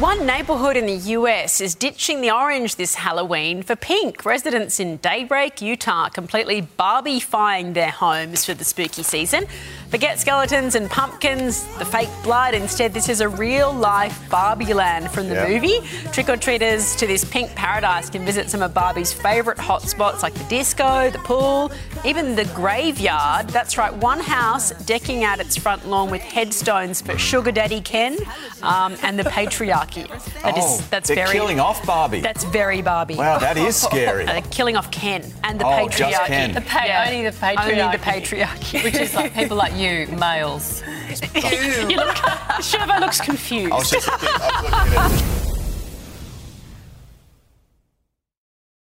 One neighbourhood in the US is ditching the orange this Halloween for pink. Residents in Daybreak, Utah, completely Barbie-fying their homes for the spooky season. Forget skeletons and pumpkins, the fake blood. Instead, this is a real-life Barbie land from the Yep. movie. Trick-or-treaters to this pink paradise can visit some of Barbie's favourite hotspots like the disco, the pool, even the graveyard. That's right, one house decking out its front lawn with headstones for Sugar Daddy Ken um, and the patriarchy. That is, oh, that's they're very killing off Barbie. that's very Barbie. wow, that is scary. Uh, killing off Ken and the Oh, just patriarchy. Ken. The pa- only the patriarchy. Only the patriarchy. Which is like people like you, males. you look, Sheva looks confused.